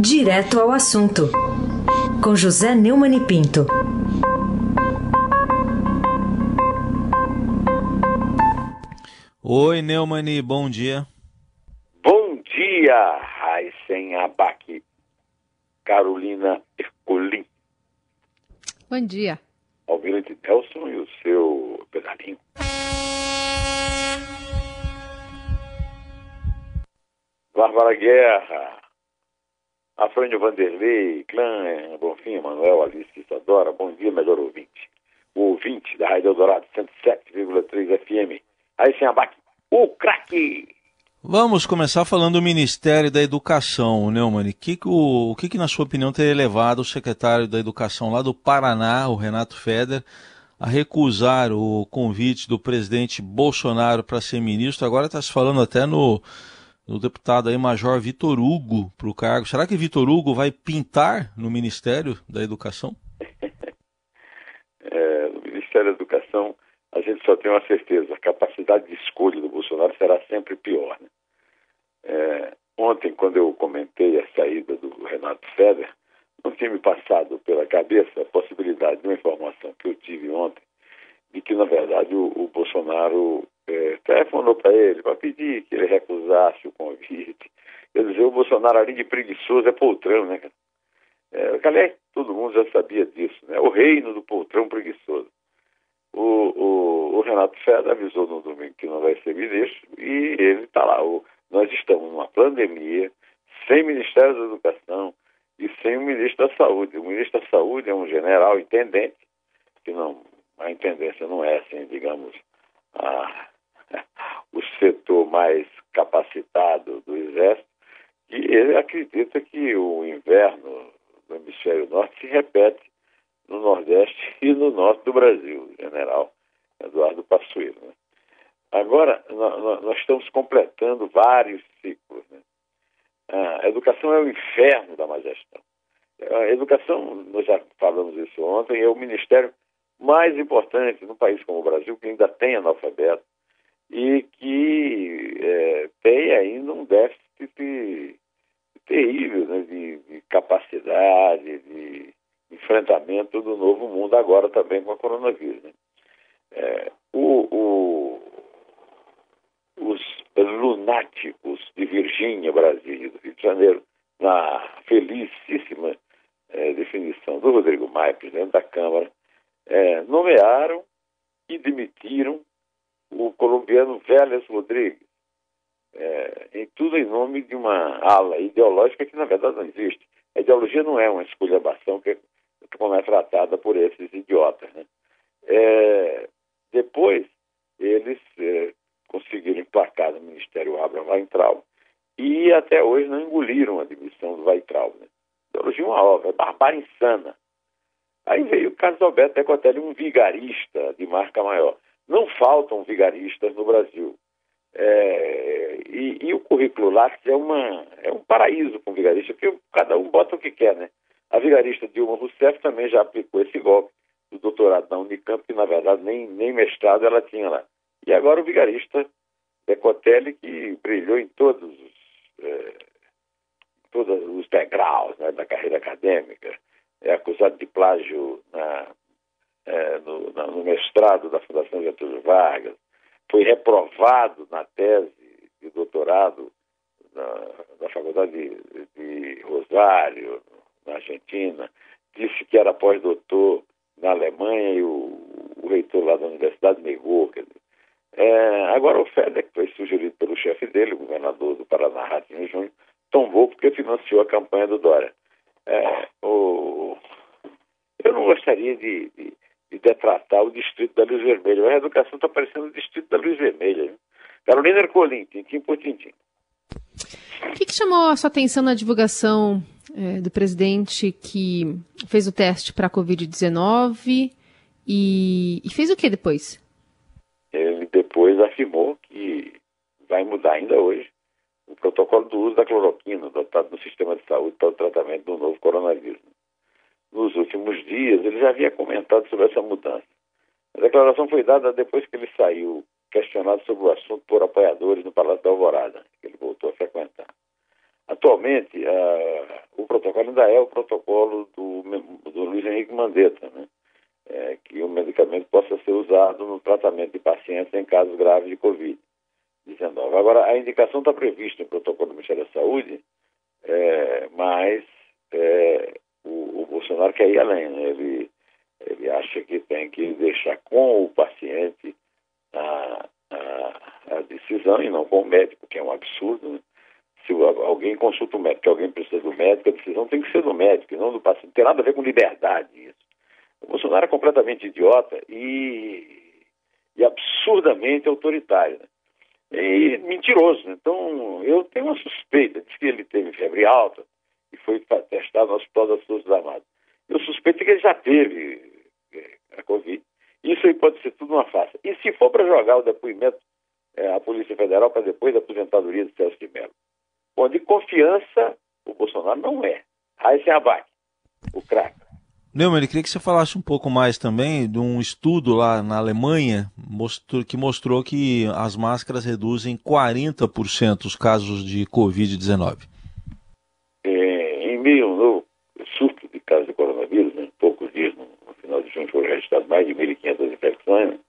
Direto ao assunto, com José Neumann e Pinto. Oi, Neumani, bom dia. Bom dia, Raíssen Abac, Carolina Ercolim. Bom dia. Almirante Nelson e o seu pedalinho. Bárbara Guerra, Afrânio Vanderlei, Clã, Bonfim, Manuel, Alice Isadora, bom dia, melhor ouvinte. O ouvinte da Rádio Eldorado 107,3 FM. Aí sem abaque, o craque! Vamos começar falando do Ministério da Educação, Neumann. Que o, o que, que, na sua opinião, teria levado o secretário da Educação lá do Paraná, o Renato Feder, a recusar o convite do presidente Bolsonaro para ser ministro? Agora está se falando até no, no deputado aí, Major Vitor Hugo, para o cargo. Será que Vitor Hugo vai pintar no Ministério da Educação? é, no Ministério da Educação a gente só tem uma certeza, a capacidade de escolha do Bolsonaro será sempre pior. Né? É, ontem, quando eu comentei a saída do Renato Feder, não tinha me passado pela cabeça a possibilidade de uma informação que eu tive ontem, de que, na verdade, o, o Bolsonaro é, telefonou para ele para pedir que ele recusasse o convite. Quer dizer, o Bolsonaro, além de preguiçoso, é poltrão, né? É, aliás, todo mundo já sabia disso, né? O reino do poltrão preguiçoso. O, o, o Renato Feda avisou no domingo que não vai ser ministro e ele está lá. O, nós estamos numa pandemia, sem Ministério da Educação e sem o ministro da Saúde. O ministro da Saúde é um general intendente, que não, a intendência não é assim, digamos, a, o setor mais capacitado do Exército, e ele acredita que o inverno do hemisfério norte se repete no Nordeste e no Norte do Brasil, general Eduardo Passueiro. Né? Agora, nós estamos completando vários ciclos. Né? A educação é o inferno da má gestão. A educação, nós já falamos isso ontem, é o ministério mais importante num país como o Brasil, que ainda tem analfabeto e que é, tem ainda um déficit terrível né, de, de capacidade, de enfrentamento do novo mundo agora também com a coronavírus. Né? É, o, o, os lunáticos de Virgínia, Brasília e do Rio de Janeiro, na felicíssima é, definição do Rodrigo Maia, presidente da Câmara, é, nomearam e demitiram o colombiano Vélez Rodrigues, é, em tudo em nome de uma ala ideológica que na verdade não existe. A ideologia não é uma escolhabação que como é tratada por esses idiotas. Né? É, depois, eles é, conseguiram emplacar no Ministério Abraham Weintraub e até hoje não engoliram a demissão do Weintraub. Né? Ideologia uma obra, é barbárie insana. Aí veio o Carlos Alberto Decotelli, um vigarista de marca maior. Não faltam vigaristas no Brasil. É, e, e, o currículo Lattes é, uma, é um paraíso com vigarista, porque cada um bota o que quer, né? A vigarista Dilma Rousseff também já aplicou esse golpe do doutorado na Unicamp, que na verdade nem, nem mestrado ela tinha lá. E agora o vigarista Decotelli, que brilhou em todos os, é, todos os degraus né, da carreira acadêmica, é acusado de plágio na, é, no, na, no, mestrado da Getúlio Vargas, foi reprovado na tese de doutorado na, na Faculdade de, de Rosário, na Argentina, disse que era pós-doutor na Alemanha e o, o, reitor lá da universidade negou. É, agora o FEDER, que foi sugerido pelo chefe dele, o governador do Paraná, Ratinho Júnior, tombou porque financiou a campanha do Dória. É, o, eu não gostaria de, de, de, detratar o distrito da Luz Vermelha, a educação está parecendo o distrito da Luz Vermelha. Carolina Ercolim, tintim por tintim. O que, que chamou a sua atenção na divulgação é, do presidente que fez o teste para a Covid-19 e, e, fez o que depois? Ele depois afirmou que vai mudar ainda hoje o protocolo do uso da cloroquina adotado no sistema de saúde para o tratamento do novo coronavírus. Nos últimos dias, ele já havia comentado sobre essa mudança. A declaração foi dada depois que ele saiu questionado sobre o assunto por apoiadores no Palácio da Alvorada, que ele voltou a frequentar. Atualmente, uh, o protocolo ainda é o protocolo do, do Luiz Henrique Mandetta, né? É, que o medicamento possa ser usado no tratamento de pacientes em casos graves de Covid-19. Agora, a indicação está prevista no protocolo do Ministério da Saúde, é, mas é, Bolsonaro quer ir além, né? ele, ele acha que tem que deixar com o paciente a, a, a decisão e não com o médico, que é um absurdo, né? se alguém consulta o médico, alguém precisa do médico, a decisão tem que ser do médico, não do paciente. Não tem nada a ver com liberdade isso. O Bolsonaro é completamente idiota e, e absurdamente autoritário. Né? E mentiroso. Então, eu tenho uma suspeita de que ele teve febre alta e foi testado no Hospital das Forças Armadas. Eu suspeito que ele já teve é, a Covid. Isso aí pode ser tudo uma farsa. E se for para jogar o depoimento é, à Polícia Federal para depois da aposentadoria de Celso de Mello? Bom, de confiança, o Bolsonaro não é. Raíssen Abac, o craque. Neumann, eu queria que você falasse um pouco mais também de um estudo lá na Alemanha que mostrou que as máscaras reduzem 40% os casos de Covid-19. É, em meio ao novo surto de casos de coronavírus, em né, poucos dias, no, no, final de junho, foram registradas mais de 1.500 infecções.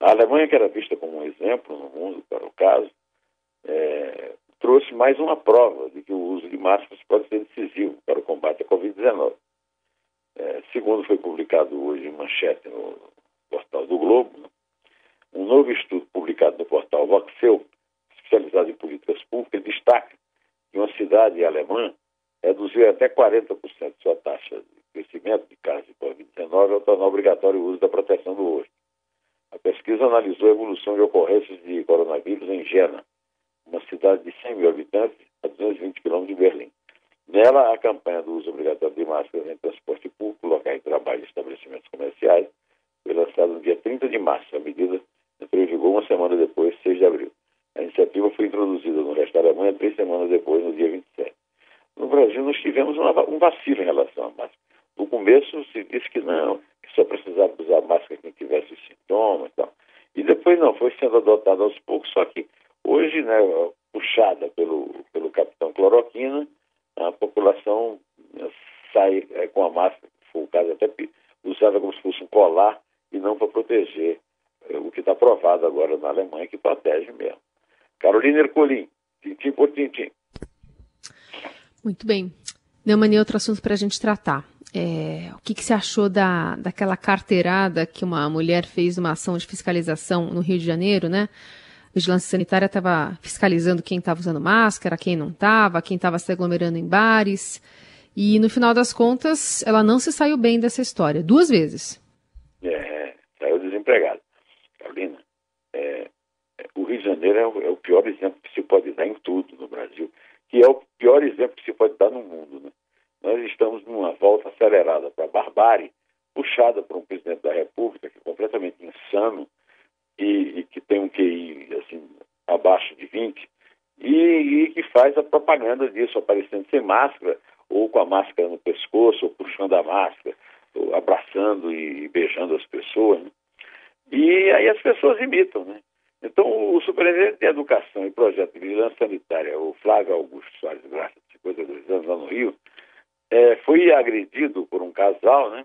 A Alemanha, que era vista como um exemplo no mundo para o caso, é, trouxe mais uma prova de que o uso de máscaras pode ser decisivo para o combate à Covid-19. É, segundo foi publicado hoje em manchete no portal do Globo, né, um novo estudo publicado no portal Voxel, especializado em políticas públicas, destaca que uma cidade alemã reduziu até 40% sua taxa de crescimento de casos de Covid-19 ao tornar obrigatório o uso da proteção do rosto. A pesquisa analisou a evolução de ocorrências de coronavírus em Jena, uma cidade de 100 mil habitantes, a 220 quilômetros de Berlim. Nela, a campanha do uso obrigatório de máscaras em transporte público, locais de trabalho e estabelecimentos comerciais foi lançada no dia 30 de março. A medida entrou em vigor uma semana depois, 6 de abril. A iniciativa foi introduzida no resto da Alemanha três semanas depois, no dia 27. No Brasil, nós tivemos uma, um vacilo em relação à máscara. No começo, se disse que não, só precisava usar máscara quem tivesse sintomas e tal. E depois não, foi sendo adotado aos poucos, só que Hoje, né, puxada pelo, pelo capitão Cloroquina, a população né, sai é, com a máscara, for o caso, até usada como se fosse um colar e não para proteger, é, o que está provado agora na Alemanha, que protege mesmo. Carolina Ercolim, tintim por tintim. Muito bem. Neumann, outro assunto para a gente tratar. É, o que, que você achou da, daquela carteirada que uma mulher fez numa ação de fiscalização no Rio de Janeiro, né? vigilância sanitária estava fiscalizando quem estava usando máscara, quem não estava, quem estava se aglomerando em bares. E no final das contas, ela não se saiu bem dessa história, duas vezes. É, saiu desempregada. Carolina, é, o Rio de Janeiro é o, é o, pior exemplo que se pode dar em tudo no Brasil, que é o pior exemplo que se pode dar no mundo. Né? Nós estamos numa volta acelerada para a barbárie, puxada por um presidente da República que é completamente insano, e, e que tem um QI assim, abaixo de 20, e, e, que faz a propaganda disso, aparecendo sem máscara, ou com a máscara no pescoço, ou puxando a máscara, ou abraçando e beijando as pessoas. Né? E aí as pessoas imitam, né? Então, o superintendente de Educação e Projeto de Vigilância Sanitária, o Flávio Augusto Soares Graça, de 52 anos lá no Rio, é, foi agredido por um casal, né?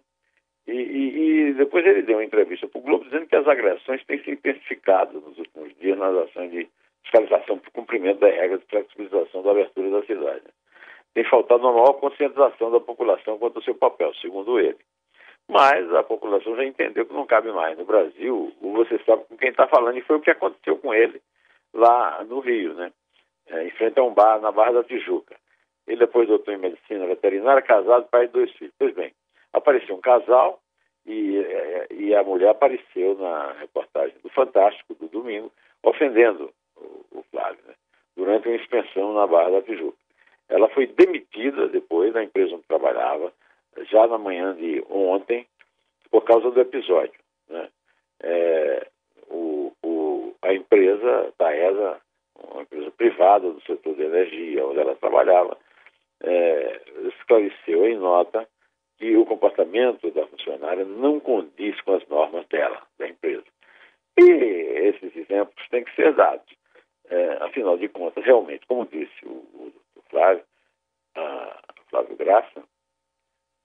E, e, e, depois ele deu uma entrevista para o Globo dizendo que as agressões têm se intensificado nos últimos dias nas ações de fiscalização por cumprimento das regras de flexibilização da abertura da cidade. Tem faltado uma maior conscientização da população quanto ao seu papel, segundo ele. Mas a população já entendeu que não cabe mais. No Brasil, você sabe com quem está falando, e foi o que aconteceu com ele lá no Rio, né? É, em frente a um bar, na Barra da Tijuca. Ele depois doutor em medicina veterinária, casado, pai de dois filhos. Pois bem, apareceu um casal e, é, e a mulher apareceu na reportagem do Fantástico do domingo, ofendendo o, o Flávio, né? durante uma inspeção na Barra da Tijuca. Ela foi demitida depois da empresa onde trabalhava, já na manhã de ontem, por causa do episódio. Né? É, o, o, a empresa, Taesa, uma empresa privada do setor de energia, onde ela trabalhava, é, esclareceu em nota que o comportamento da funcionária não condiz com as normas dela, da empresa. E esses exemplos têm que ser dados. É, afinal de contas, realmente, como disse o, o, o Flávio, a, Flávio graça,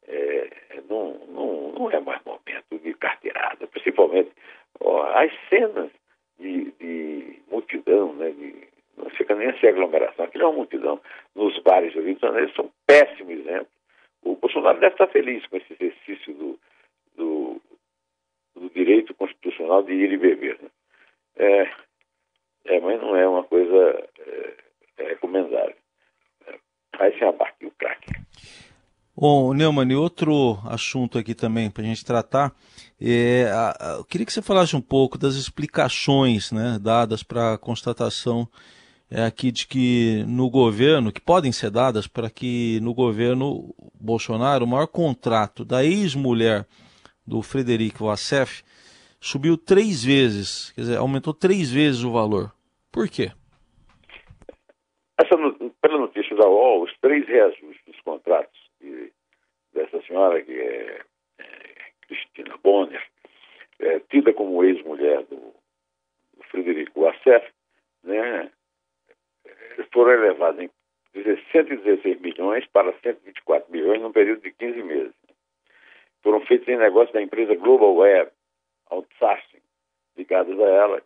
é, não, não, não é mais momento de carteirada, principalmente ó, as cenas de, de multidão, né, de, não chega nem a ser aglomeração, aquilo é uma multidão nos bares do Rio de Janeiro, são péssimo exemplo. O Bolsonaro deve estar feliz com esse exercício do, do, do direito constitucional de ir e beber. Né? É, é, mas não é uma coisa é, é recomendável. É, aí se abarque o craque. Bom, Neumann, outro assunto aqui também para a gente tratar, é, a, a, eu queria que você falasse um pouco das explicações né, dadas para a constatação é, aqui de que no governo, que podem ser dadas para que no governo Bolsonaro, o maior contrato da ex-mulher do Frederico Wassef subiu três vezes, quer dizer, aumentou três vezes o valor. Por quê? Essa, pela notícia da UOL, os três reajustes dos contratos de, dessa senhora, que é, é Cristina Bonner, é, tida como ex-mulher do, do, Frederico Wassef, né, foram elevados em 116 milhões para 124 milhões num período de 15 meses. Foram feitos em negócio da empresa Global Web Outsourcing, ligados a ela,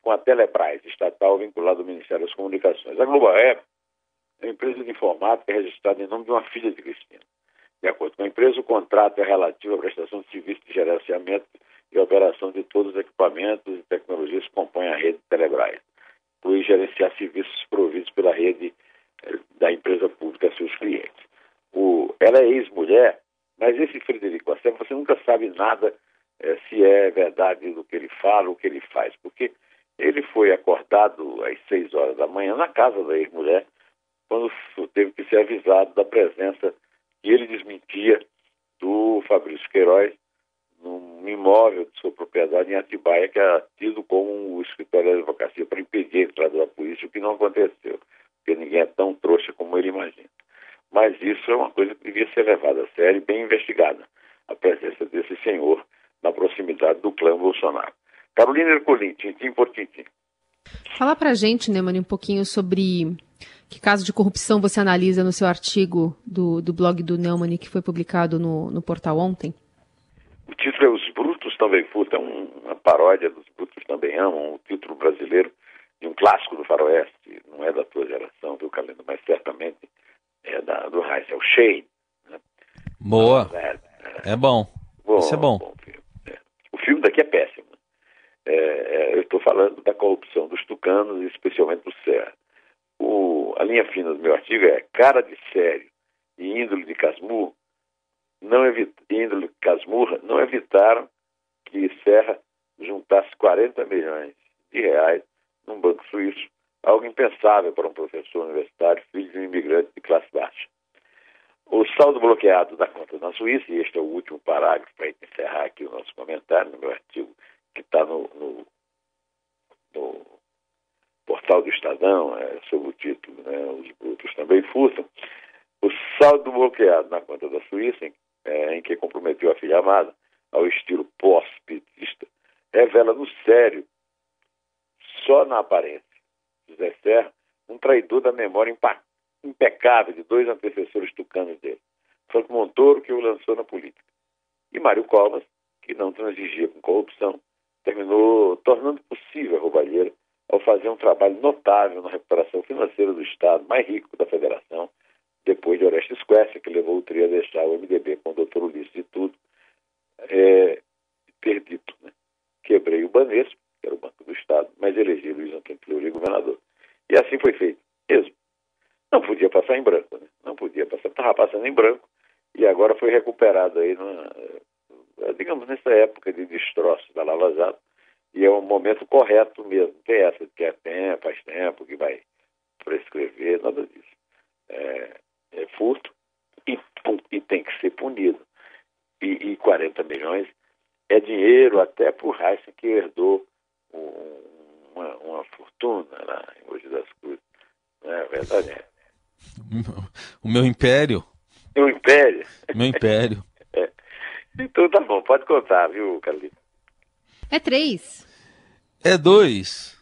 com a Telebrás, estatal vinculada ao Ministério das Comunicações. A Global Web é uma empresa de informática registrada em nome de uma filha de Cristina. De acordo com a empresa, o contrato é relativo à prestação de serviço de gerenciamento e operação de todos os equipamentos e tecnologias que compõem a rede Telebrás, por gerenciar serviços providos pela rede eh, da empresa pública a seus clientes. O, ela é ex-mulher, mas esse Frederico Assef, você nunca sabe nada é, se é verdade do que ele fala, o que ele faz, porque ele foi acordado às seis horas da manhã na casa da ex-mulher, quando teve que ser avisado da presença que ele desmentia do Fabrício Queiroz num imóvel de sua propriedade em Atibaia, que é tido como escritório da advocacia para impedir a entrada da polícia, o que não aconteceu, porque ninguém é tão trouxa como ele imagina. Mas isso é uma coisa que devia ser levada a sério e bem investigada, presença desse senhor na proximidade do clã Bolsonaro. Carolina Ercolim, tintim por tintim. Fala pra gente, Neumann, um pouquinho sobre que caso de corrupção você analisa no seu artigo do, do blog do Neumann que foi publicado no, no portal ontem. O título é Os Brutos Também Furtam, uma paródia dos Brutos Também Amam, um título brasileiro de um clássico do faroeste, não é da tua geração, viu, Calendo, mas certamente é da, do Heisel Shane. Né? Boa, é, é, bom, bom, isso é bom. bom é. O filme daqui é péssimo. É, é, eu estou falando da corrupção dos tucanos, especialmente do Serra. O, a linha fina do meu artigo é cara de sério e índole de Casmurro não índole Casmurra não evitaram que Serra juntasse 40 milhões de reais num banco suíço, algo impensável para um professor universitário, filho de um imigrante de classe baixa. O saldo bloqueado da conta na Suíça, e este é o último parágrafo para encerrar aqui o nosso comentário no meu artigo, que está no, no, no, portal do Estadão, é, sob o título né, Os Brutos Também Furtam. O saldo bloqueado na conta da Suíça, em, é, em que comprometeu a filha amada, ao estilo pós-petista, revela no sério, só na aparência, José Serra, um traidor da memória impecável de dois antecessores tucanos dele. Franco Montoro, que o lançou na política, e Mário Covas, que não transigia com corrupção, terminou tornando possível a roubalheira ao fazer um trabalho notável na recuperação financeira do Estado mais rico da Federação, depois de Orestes Quercia, que levou o trio a deixar o MDB com o doutor Ulisses e tudo, é, ter dito, né? quebrei o Banesco, que era o Banco do Estado, mas elegi Luiz Antônio Fleury governador. E assim foi feito, mesmo. Não podia passar em branco, né? não podia passar, estava passando em branco, e agora foi recuperado aí, numa, digamos, nessa época de destroço da Lava Jato, e é o momento correto mesmo. Tem essa que é tempo, faz tempo, que vai prescrever, nada disso. É, é furto e, e, tem que ser punido. E, e 40 milhões é dinheiro até para o Heisen que herdou um, uma, uma, fortuna lá em Mogi das Cruzes. Não é verdade? É. O meu império. Meu império. Meu império. é. Então tá bom, pode contar, viu, Carlinhos? É três. É dois. É.